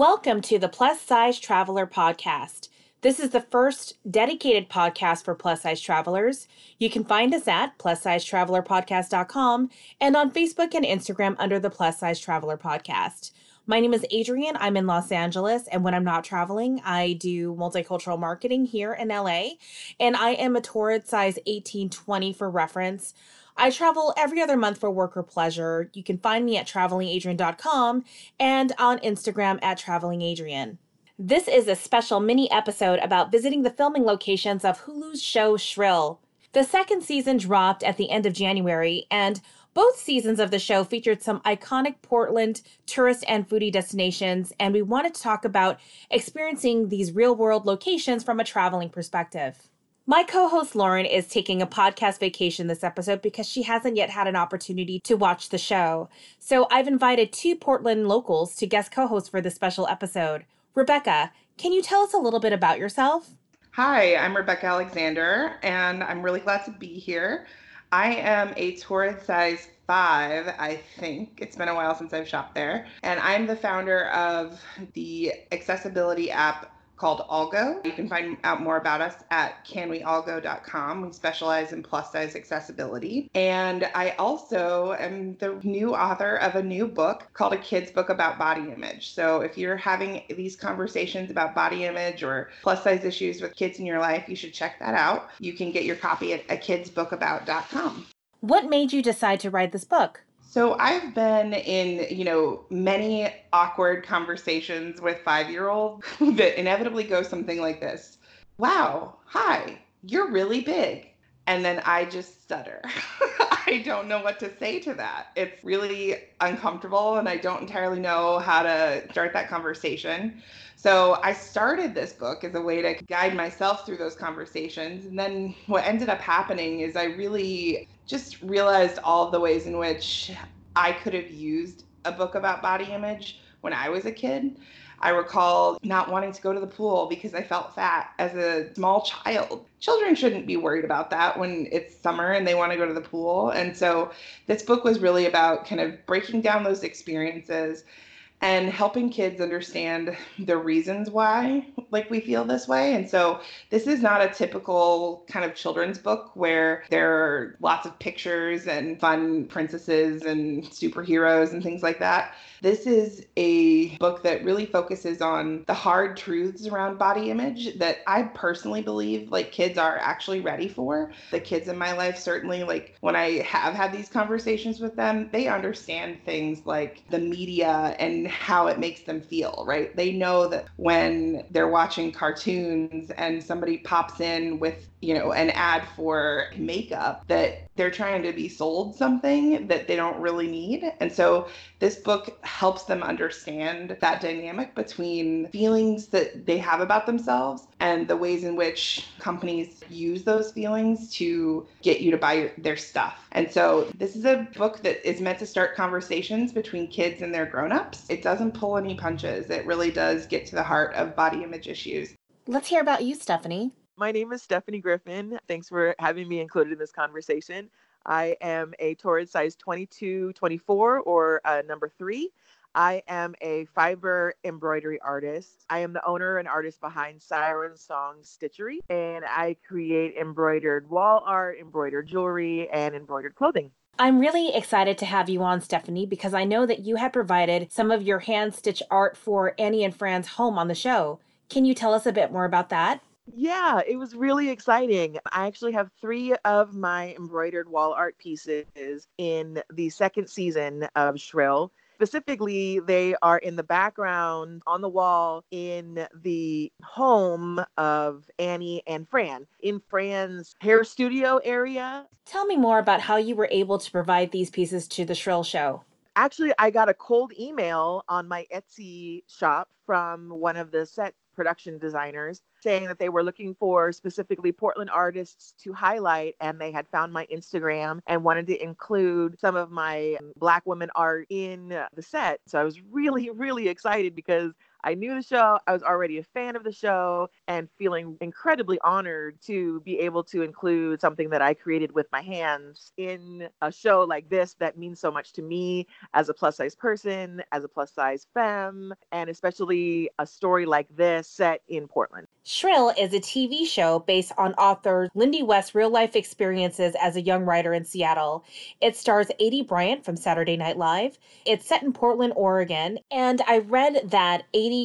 Welcome to the Plus Size Traveler Podcast. This is the first dedicated podcast for plus size travelers. You can find us at plussizetravelerpodcast.com and on Facebook and Instagram under the Plus Size Traveler Podcast. My name is Adrienne. I'm in Los Angeles, and when I'm not traveling, I do multicultural marketing here in LA. And I am a Torrid size 1820 for reference. I travel every other month for work or pleasure. You can find me at travelingadrian.com and on Instagram at travelingadrian. This is a special mini episode about visiting the filming locations of Hulu's show Shrill. The second season dropped at the end of January, and both seasons of the show featured some iconic Portland tourist and foodie destinations, and we wanted to talk about experiencing these real world locations from a traveling perspective. My co host Lauren is taking a podcast vacation this episode because she hasn't yet had an opportunity to watch the show. So I've invited two Portland locals to guest co host for this special episode. Rebecca, can you tell us a little bit about yourself? Hi, I'm Rebecca Alexander, and I'm really glad to be here. I am a Torrid size five, I think. It's been a while since I've shopped there. And I'm the founder of the accessibility app called AllGo. You can find out more about us at canweallgo.com. We specialize in plus size accessibility. And I also am the new author of a new book called A Kid's Book About Body Image. So if you're having these conversations about body image or plus size issues with kids in your life, you should check that out. You can get your copy at akidsbookabout.com. What made you decide to write this book? So I've been in, you know, many awkward conversations with 5-year-olds that inevitably go something like this. Wow, hi, you're really big. And then I just stutter. I don't know what to say to that. It's really uncomfortable and I don't entirely know how to start that conversation. So I started this book as a way to guide myself through those conversations. And then what ended up happening is I really just realized all the ways in which I could have used a book about body image when I was a kid. I recall not wanting to go to the pool because I felt fat as a small child. Children shouldn't be worried about that when it's summer and they want to go to the pool. And so this book was really about kind of breaking down those experiences and helping kids understand the reasons why like we feel this way and so this is not a typical kind of children's book where there are lots of pictures and fun princesses and superheroes and things like that this is a book that really focuses on the hard truths around body image that I personally believe like kids are actually ready for. The kids in my life certainly like when I have had these conversations with them, they understand things like the media and how it makes them feel, right? They know that when they're watching cartoons and somebody pops in with you know, an ad for makeup that they're trying to be sold something that they don't really need. And so this book helps them understand that dynamic between feelings that they have about themselves and the ways in which companies use those feelings to get you to buy their stuff. And so this is a book that is meant to start conversations between kids and their grown-ups. It doesn't pull any punches. It really does get to the heart of body image issues. Let's hear about you, Stephanie. My name is Stephanie Griffin. Thanks for having me included in this conversation. I am a Torrid size 22, 24, or uh, number three. I am a fiber embroidery artist. I am the owner and artist behind Siren Song Stitchery, and I create embroidered wall art, embroidered jewelry, and embroidered clothing. I'm really excited to have you on, Stephanie, because I know that you had provided some of your hand stitch art for Annie and Fran's home on the show. Can you tell us a bit more about that? Yeah, it was really exciting. I actually have three of my embroidered wall art pieces in the second season of Shrill. Specifically, they are in the background on the wall in the home of Annie and Fran, in Fran's hair studio area. Tell me more about how you were able to provide these pieces to the Shrill show actually i got a cold email on my etsy shop from one of the set production designers saying that they were looking for specifically Portland artists to highlight, and they had found my Instagram and wanted to include some of my Black women art in the set. So I was really, really excited because I knew the show, I was already a fan of the show, and feeling incredibly honored to be able to include something that I created with my hands in a show like this that means so much to me as a plus size person, as a plus size femme, and especially a story like this set in Portland. Shrill is a TV show based on author Lindy West's real life experiences as a young writer in Seattle. It stars Aidy Bryant from Saturday Night Live. It's set in Portland, Oregon, and I read that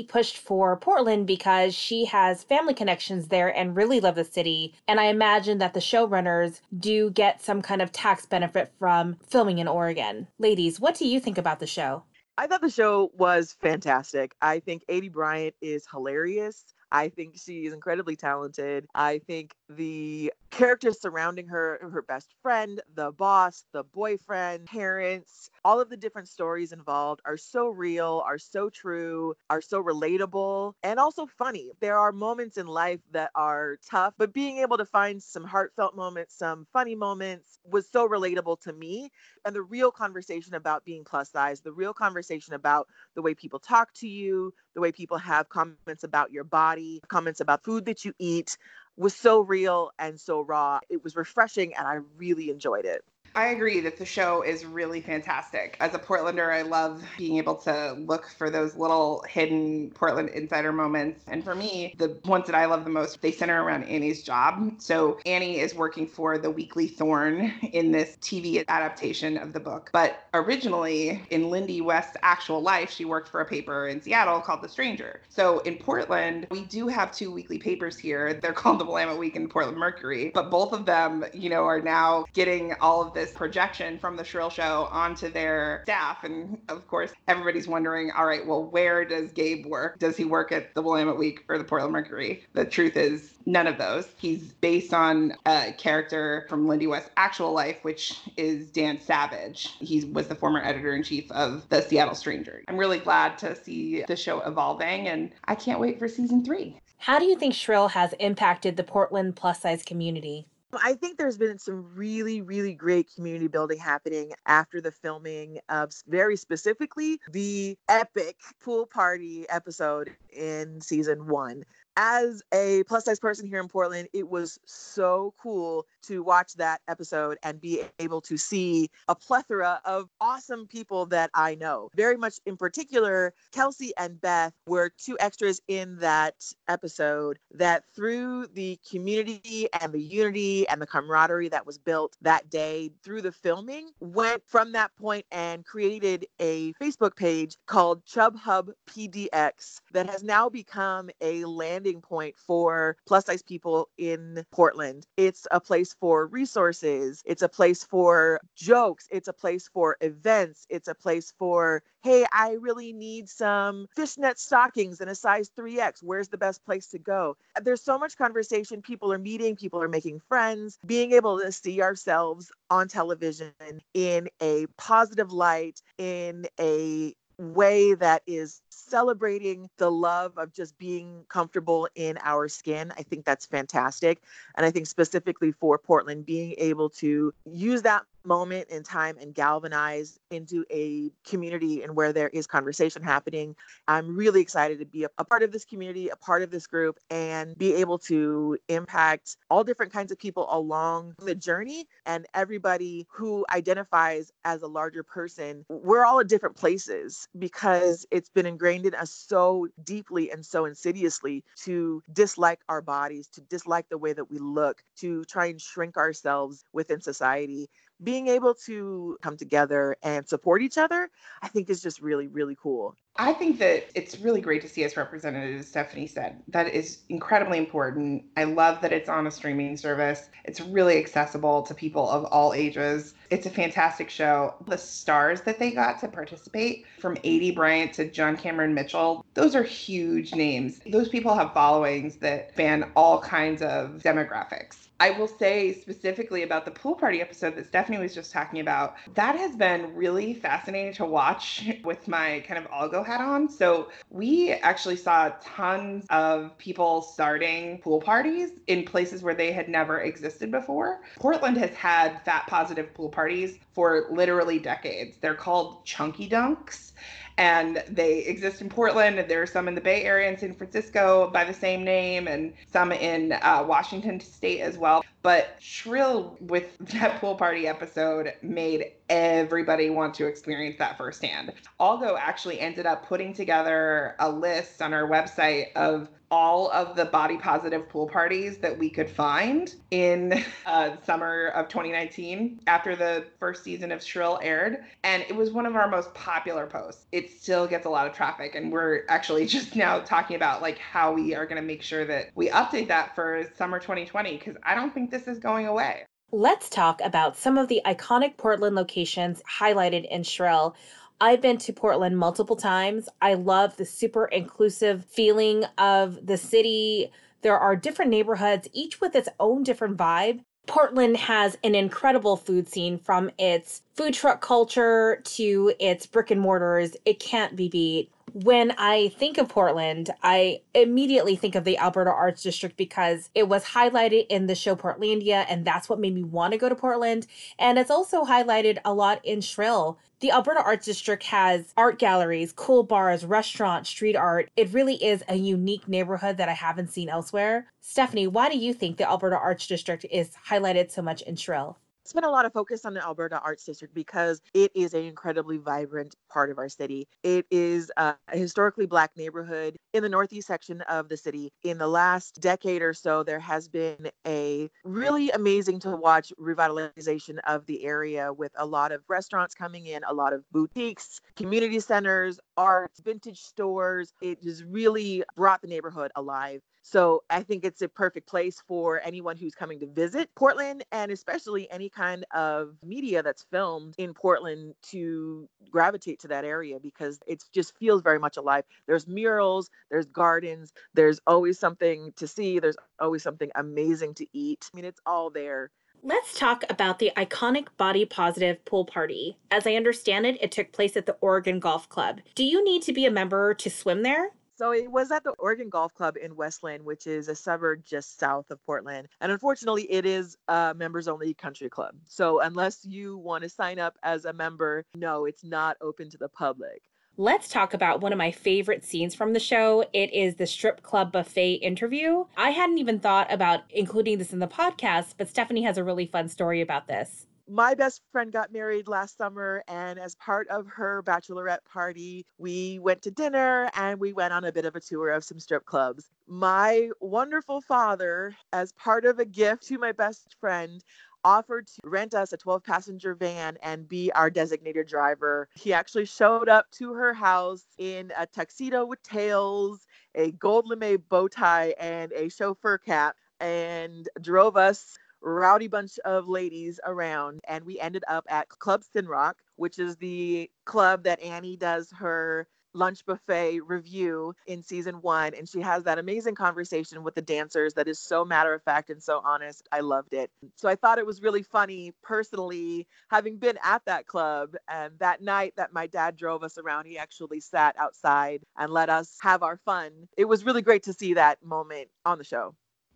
Pushed for Portland because she has family connections there and really love the city. And I imagine that the showrunners do get some kind of tax benefit from filming in Oregon. Ladies, what do you think about the show? I thought the show was fantastic. I think Aidy Bryant is hilarious. I think she is incredibly talented. I think the characters surrounding her, her best friend, the boss, the boyfriend, parents, all of the different stories involved are so real, are so true, are so relatable, and also funny. There are moments in life that are tough, but being able to find some heartfelt moments, some funny moments was so relatable to me. And the real conversation about being plus size, the real conversation about the way people talk to you, the way people have comments about your body, comments about food that you eat was so real and so raw. It was refreshing and I really enjoyed it. I agree that the show is really fantastic. As a Portlander, I love being able to look for those little hidden Portland insider moments. And for me, the ones that I love the most, they center around Annie's job. So Annie is working for the Weekly Thorn in this TV adaptation of the book. But originally, in Lindy West's actual life, she worked for a paper in Seattle called The Stranger. So in Portland, we do have two weekly papers here. They're called the Willamette Week and Portland Mercury. But both of them, you know, are now getting all of this this projection from the Shrill Show onto their staff. And of course, everybody's wondering, all right, well, where does Gabe work? Does he work at the Willamette Week or the Portland Mercury? The truth is, none of those. He's based on a character from Lindy West's actual life, which is Dan Savage. He was the former editor in chief of the Seattle Stranger. I'm really glad to see the show evolving, and I can't wait for season three. How do you think Shrill has impacted the Portland plus size community? I think there's been some really, really great community building happening after the filming of very specifically the epic pool party episode in season one as a plus size person here in Portland, it was so cool to watch that episode and be able to see a plethora of awesome people that I know. Very much in particular, Kelsey and Beth were two extras in that episode that through the community and the unity and the camaraderie that was built that day through the filming, went from that point and created a Facebook page called Chub Hub PDX that has now become a landing point for plus size people in Portland. It's a place for resources, it's a place for jokes, it's a place for events, it's a place for, hey, I really need some fishnet stockings in a size 3X. Where's the best place to go? There's so much conversation. People are meeting, people are making friends. Being able to see ourselves on television in a positive light, in a way that is celebrating the love of just being comfortable in our skin. I think that's fantastic. And I think specifically for Portland, being able to use that moment in time and galvanize into a community and where there is conversation happening. I'm really excited to be a, a, part of this community, a part of this group, and be able to impact all different kinds of people along the journey and everybody who identifies as a larger person. We're all at different places because it's been ingrained in us so deeply and so insidiously to dislike our bodies, to dislike the way that we look, to try and shrink ourselves within society being able to come together and support each other, I think is just really, really cool. I think that it's really great to see us represented, as Stephanie said. That is incredibly important. I love that it's on a streaming service. It's really accessible to people of all ages. It's a fantastic show. The stars that they got to participate, from Aidy Bryant to John Cameron Mitchell, those are huge names. Those people have followings that span all kinds of demographics. I will say specifically about the pool party episode that Stephanie was just talking about, that has been really fascinating to watch with my kind of AllGo hat on. So we actually saw tons of people starting pool parties in places where they had never existed before. Portland has had fat positive pool parties for literally decades. They're called chunky dunks And they exist in Portland. There are some in the Bay Area and San Francisco by the same name, and some in uh, Washington State as well. But Shrill, with that pool party episode, made everybody want to experience that firsthand. AllGo actually ended up putting together a list on our website of all of the body positive pool parties that we could find in uh, summer of 2019 after the first season of Shrill aired. And it was one of our most popular posts. It still gets a lot of traffic. And we're actually just now talking about like how we are going to make sure that we update that for summer 2020 because I don't think this is going away. Let's talk about some of the iconic Portland locations highlighted in Shrill. I've been to Portland multiple times. I love the super inclusive feeling of the city. There are different neighborhoods, each with its own different vibe. Portland has an incredible food scene from its food truck culture to its brick and mortars. It can't be beat when I think of Portland, I immediately think of the Alberta Arts District because it was highlighted in the show Portlandia, and that's what made me want to go to Portland. And it's also highlighted a lot in Shrill. The Alberta Arts District has art galleries, cool bars, restaurants, street art. It really is a unique neighborhood that I haven't seen elsewhere. Stephanie, why do you think the Alberta Arts District is highlighted so much in Shrill? It's been a lot of focus on the Alberta Arts District because it is an incredibly vibrant part of our city. It is a historically black neighborhood in the northeast section of the city. In the last decade or so, there has been a really amazing to watch revitalization of the area with a lot of restaurants coming in, a lot of boutiques, community centers, arts, vintage stores. It has really brought the neighborhood alive. So I think it's a perfect place for anyone who's coming to visit Portland and especially any kind of media that's filmed in Portland to gravitate to that area because it just feels very much alive. There's murals, there's gardens, there's always something to see, there's always something amazing to eat. I mean, it's all there. Let's talk about the iconic body positive pool party. As I understand it, it took place at the Oregon Golf Club. Do you need to be a member to swim there? So it was at the Oregon Golf Club in West Linn, which is a suburb just south of Portland. And unfortunately, it is a members only country club. So unless you want to sign up as a member, no, it's not open to the public. Let's talk about one of my favorite scenes from the show. It is the strip club buffet interview. I hadn't even thought about including this in the podcast, but Stephanie has a really fun story about this my best friend got married last summer, and as part of her bachelorette party, we went to dinner and we went on a bit of a tour of some strip clubs. My wonderful father, as part of a gift to my best friend, offered to rent us a 12 passenger van and be our designated driver. He actually showed up to her house in a tuxedo with tails, a gold lame bow tie, and a chauffeur cap and drove us rowdy bunch of ladies around and we ended up at club sinrock which is the club that annie does her lunch buffet review in season one and she has that amazing conversation with the dancers that is so matter of fact and so honest. I loved it. So i thought it was really funny personally having been at that club and that night that my dad drove us around he actually sat outside and let us have our fun. It was really great to see that moment on the show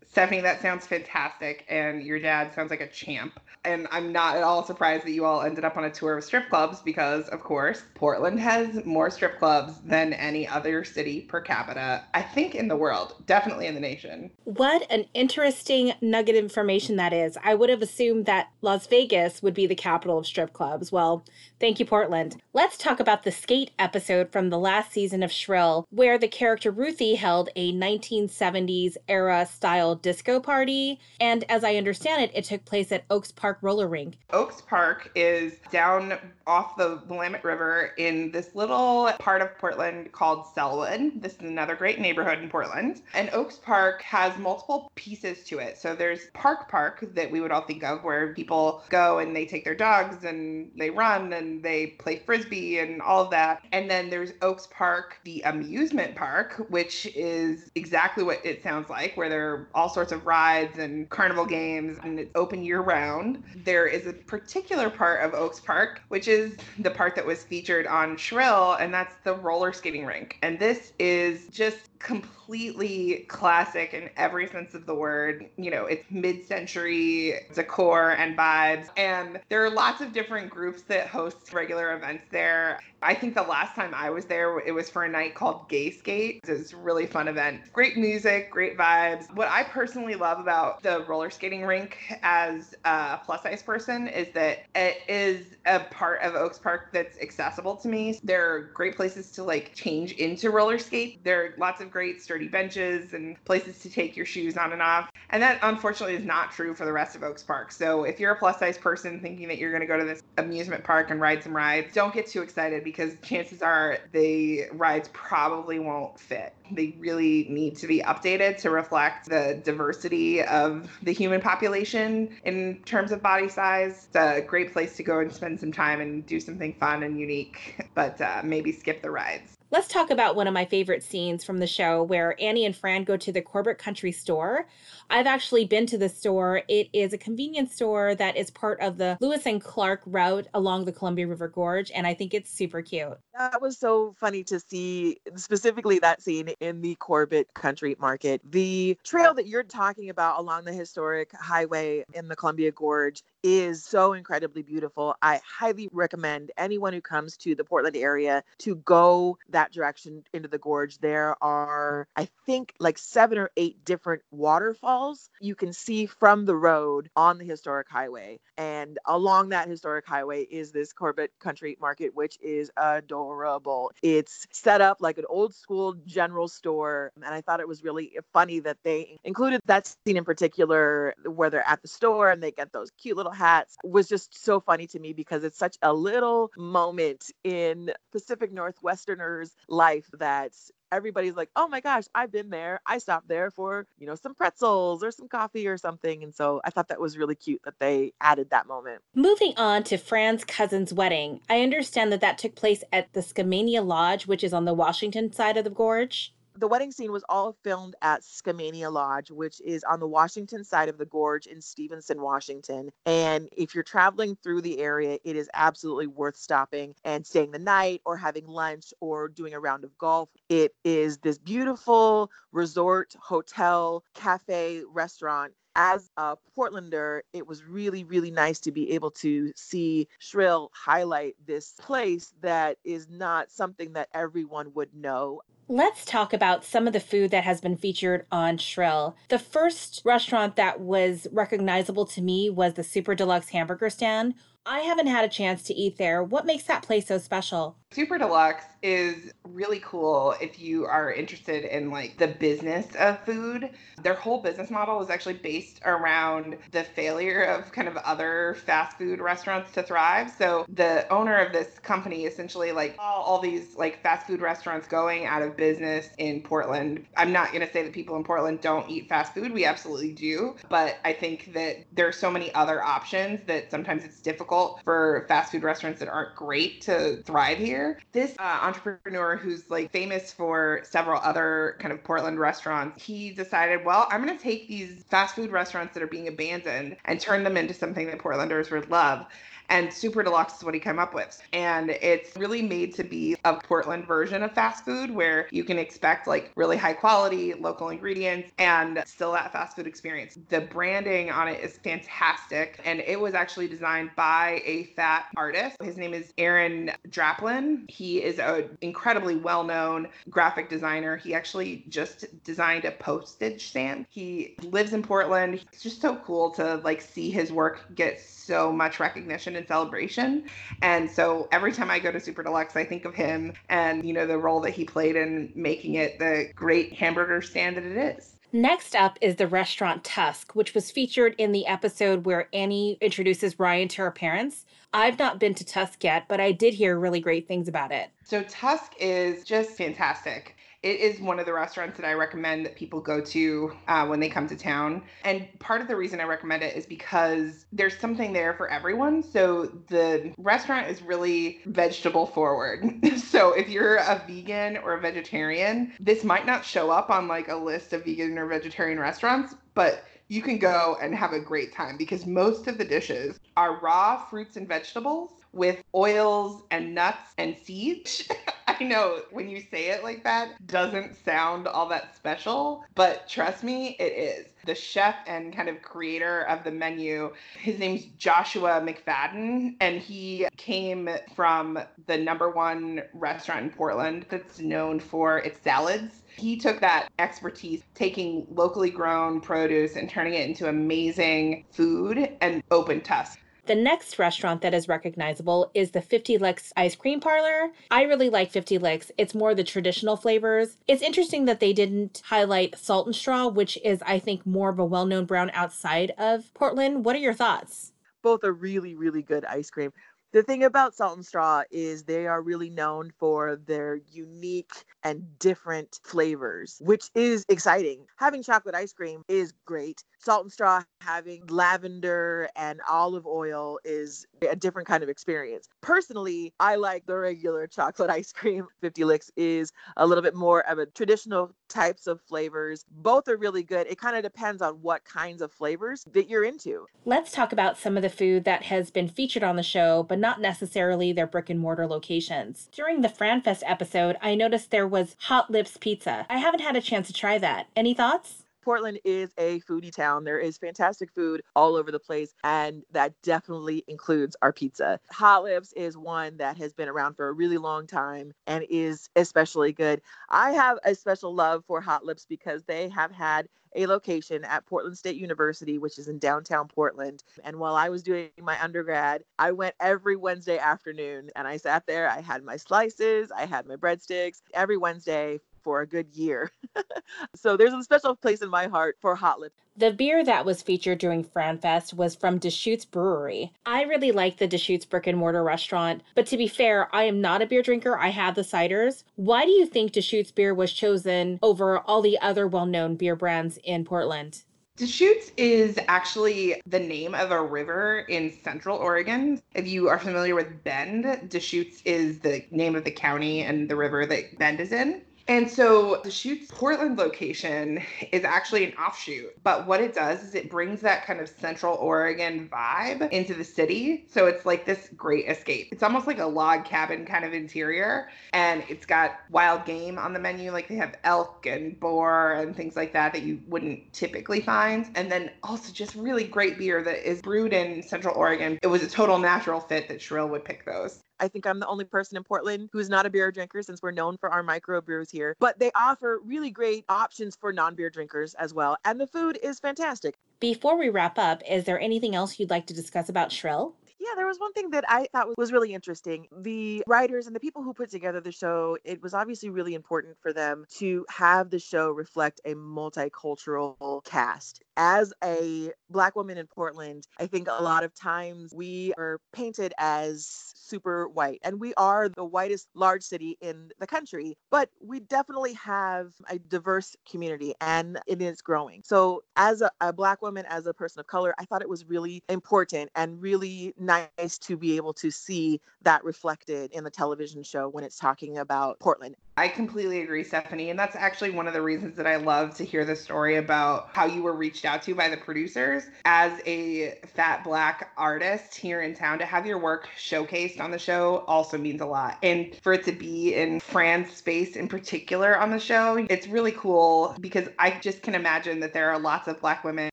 Stephanie, that sounds fantastic. And your dad sounds like a champ. And I'm not at all surprised that you all ended up on a tour of strip clubs because, of course, Portland has more strip clubs than any other city per capita, I think, in the world, definitely in the nation. What an interesting nugget of information that is. I would have assumed that Las Vegas would be the capital of strip clubs. Well, thank you, Portland. Let's talk about the skate episode from the last season of Shrill, where the character Ruthie held a 1970s era style disco party. And as I understand it, it took place at Oaks Park Roller Rink. Oaks Park is down off the Willamette River in this little part of Portland called Sellwood. This is another great neighborhood in Portland. And Oaks Park has multiple pieces to it. So there's Park Park that we would all think of where people go and they take their dogs and they run and they play frisbee and all of that. And then there's Oaks Park, the amusement park, which is exactly what it sounds like, where there are all sorts of rides and carnival games and it's open year round. There is a particular part of Oaks Park, which is the part that was featured on Shrill, and that's the roller skating rink. And this is just completely classic in every sense of the word. You know, it's mid century decor and vibes. And there are lots of different groups that host regular events there. I think the last time I was there, it was for a night called Gay Skate. It was a really fun event. Great music, great vibes. What I personally love about the roller skating rink as a plus size person is that it is a part of Oaks Park that's accessible to me. There are great places to like change into roller skate. There are lots of great sturdy benches and places to take your shoes on and off. And that unfortunately is not true for the rest of Oaks Park. So if you're a plus size person thinking that you're going to go to this amusement park and ride some rides, don't get too excited because chances are the rides probably won't fit. They really need to be updated to reflect the diversity of the human population in terms of body size. It's a great place to go and spend some time and do something fun and unique, but uh, maybe skip the rides. Let's talk about one of my favorite scenes from the show where Annie and Fran go to the Corbett Country store. I've actually been to the store. It is a convenience store that is part of the Lewis and Clark route along the Columbia River Gorge, and I think it's super cute. That was so funny to see, specifically that scene in the Corbett Country Market. The trail that you're talking about along the historic highway in the Columbia Gorge is so incredibly beautiful. I highly recommend anyone who comes to the Portland area to go that direction into the gorge. There are, I think, like seven or eight different waterfalls you can see from the road on the historic highway. And along that historic highway is this Corbett Country Market, which is adorable. It's set up like an old school general store. And I thought it was really funny that they included that scene in particular where they're at the store and they get those cute little little hats was just so funny to me because it's such a little moment in Pacific Northwesterners' life that everybody's like, oh my gosh, I've been there. I stopped there for, you know, some pretzels or some coffee or something. And so I thought that was really cute that they added that moment. Moving on to Fran's cousin's wedding, I understand that that took place at the Skamania Lodge, which is on the Washington side of the gorge the wedding scene was all filmed at Skamania Lodge, which is on the Washington side of the gorge in Stevenson, Washington. And if you're traveling through the area, it is absolutely worth stopping and staying the night or having lunch or doing a round of golf. It is this beautiful resort, hotel, cafe, restaurant as a Portlander, it was really, really nice to be able to see Shrill highlight this place that is not something that everyone would know. Let's talk about some of the food that has been featured on Shrill. The first restaurant that was recognizable to me was the Super Deluxe Hamburger Stand. I haven't had a chance to eat there. What makes that place so special? Super Deluxe is really cool if you are interested in like the business of food. Their whole business model is actually based around the failure of kind of other fast food restaurants to thrive. So the owner of this company essentially like all, all these like fast food restaurants going out of business in Portland. I'm not going to say that people in Portland don't eat fast food. We absolutely do, but I think that there are so many other options that sometimes it's difficult for fast food restaurants that aren't great to thrive here here. This uh, entrepreneur who's like famous for several other kind of Portland restaurants, he decided, well, I'm going to take these fast food restaurants that are being abandoned and turn them into something that Portlanders would love. And Super Deluxe is what he came up with. And it's really made to be a Portland version of fast food where you can expect like really high quality local ingredients and still that fast food experience. The branding on it is fantastic. And it was actually designed by a fat artist. His name is Aaron Draplin. He is an incredibly well known graphic designer. He actually just designed a postage stamp. He lives in Portland. It's just so cool to like see his work get so much recognition and celebration. And so every time I go to Super Deluxe, I think of him and, you know, the role that he played in making it the great hamburger stand that it is. Next up is the restaurant Tusk, which was featured in the episode where Annie introduces Ryan to her parents. I've not been to Tusk yet, but I did hear really great things about it. So, Tusk is just fantastic. It is one of the restaurants that I recommend that people go to uh, when they come to town. And part of the reason I recommend it is because there's something there for everyone. So the restaurant is really vegetable forward. so if you're a vegan or a vegetarian, this might not show up on like a list of vegan or vegetarian restaurants, but you can go and have a great time because most of the dishes are raw fruits and vegetables with oils and nuts and seeds. I know when you say it like that doesn't sound all that special, but trust me, it is. The chef and kind of creator of the menu, his name's Joshua McFadden, and he came from the number one restaurant in Portland that's known for its salads. He took that expertise, taking locally grown produce and turning it into amazing food and open tusk. The next restaurant that is recognizable is the 50 Licks Ice Cream Parlor. I really like 50 Licks. It's more the traditional flavors. It's interesting that they didn't highlight Salt and Straw, which is, I think, more of a well known brown outside of Portland. What are your thoughts? Both are really, really good ice cream. The thing about Salt and Straw is they are really known for their unique and different flavors, which is exciting. Having chocolate ice cream is great. Salt and Straw having lavender and olive oil is a different kind of experience. Personally, I like the regular chocolate ice cream. 50 Licks is a little bit more of a traditional types of flavors. Both are really good. It kind of depends on what kinds of flavors that you're into. Let's talk about some of the food that has been featured on the show, but not necessarily their brick and mortar locations. During the FranFest episode, I noticed there was Hot Lips Pizza. I haven't had a chance to try that. Any thoughts? Portland is a foodie town. There is fantastic food all over the place, and that definitely includes our pizza. Hot Lips is one that has been around for a really long time and is especially good. I have a special love for Hot Lips because they have had a location at Portland State University, which is in downtown Portland. And while I was doing my undergrad, I went every Wednesday afternoon and I sat there. I had my slices, I had my breadsticks every Wednesday for a good year. so there's a special place in my heart for Hot Lips. The beer that was featured during FranFest was from Deschutes Brewery. I really like the Deschutes brick and mortar restaurant, but to be fair, I am not a beer drinker. I have the ciders. Why do you think Deschutes beer was chosen over all the other well known beer brands in Portland? Deschutes is actually the name of a river in central Oregon. If you are familiar with Bend, Deschutes is the name of the county and the river that Bend is in. And so Deschutes Portland location is actually an offshoot. But what it does is it brings that kind of central Oregon vibe into the city. So it's like this great escape. It's almost like a log cabin kind of interior. And it's got wild game on the menu. Like they have elk and boar and things like that that you wouldn't typically find. And then also just really great beer that is brewed in central Oregon. It was a total natural fit that Shrill would pick those. I think I'm the only person in Portland who's not a beer drinker since we're known for our micro brews here. But they offer really great options for non beer drinkers as well. And the food is fantastic. Before we wrap up, is there anything else you'd like to discuss about Shrill? Yeah, there was one thing that I thought was really interesting. The writers and the people who put together the show, it was obviously really important for them to have the show reflect a multicultural cast. As a Black woman in Portland, I think a lot of times we are painted as super white, and we are the whitest large city in the country, but we definitely have a diverse community and it is growing. So, as a, a Black woman, as a person of color, I thought it was really important and really nice to be able to see that reflected in the television show when it's talking about Portland. I completely agree, Stephanie. And that's actually one of the reasons that I love to hear the story about how you were reached out to by the producers. As a fat black artist here in town, to have your work showcased on the show also means a lot. And for it to be in Fran's space in particular on the show, it's really cool because I just can imagine that there are lots of black women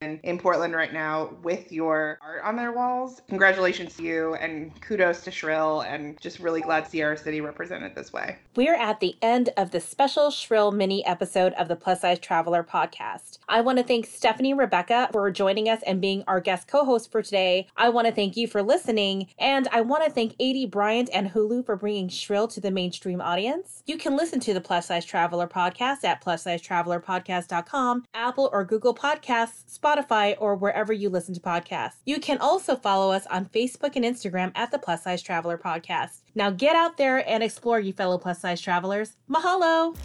in Portland right now with your art on their walls. Congratulations to you and kudos to Shrill and just really glad our city represented this way. We're at the end of the special Shrill mini episode of the Plus Size Traveler podcast. I want to thank Stephanie Rebecca for joining us and being our guest co host for today. I want to thank you for listening, and I want to thank Aidy Bryant and Hulu for bringing Shrill to the mainstream audience. You can listen to the Plus Size Traveler podcast at plussizetravelerpodcast.com, Apple or Google Podcasts, Spotify, or wherever you listen to podcasts. You can also follow us on Facebook and Instagram at the Plus Size Traveler Podcast. Now get out there and explore, you fellow plus size travelers. Mahalo!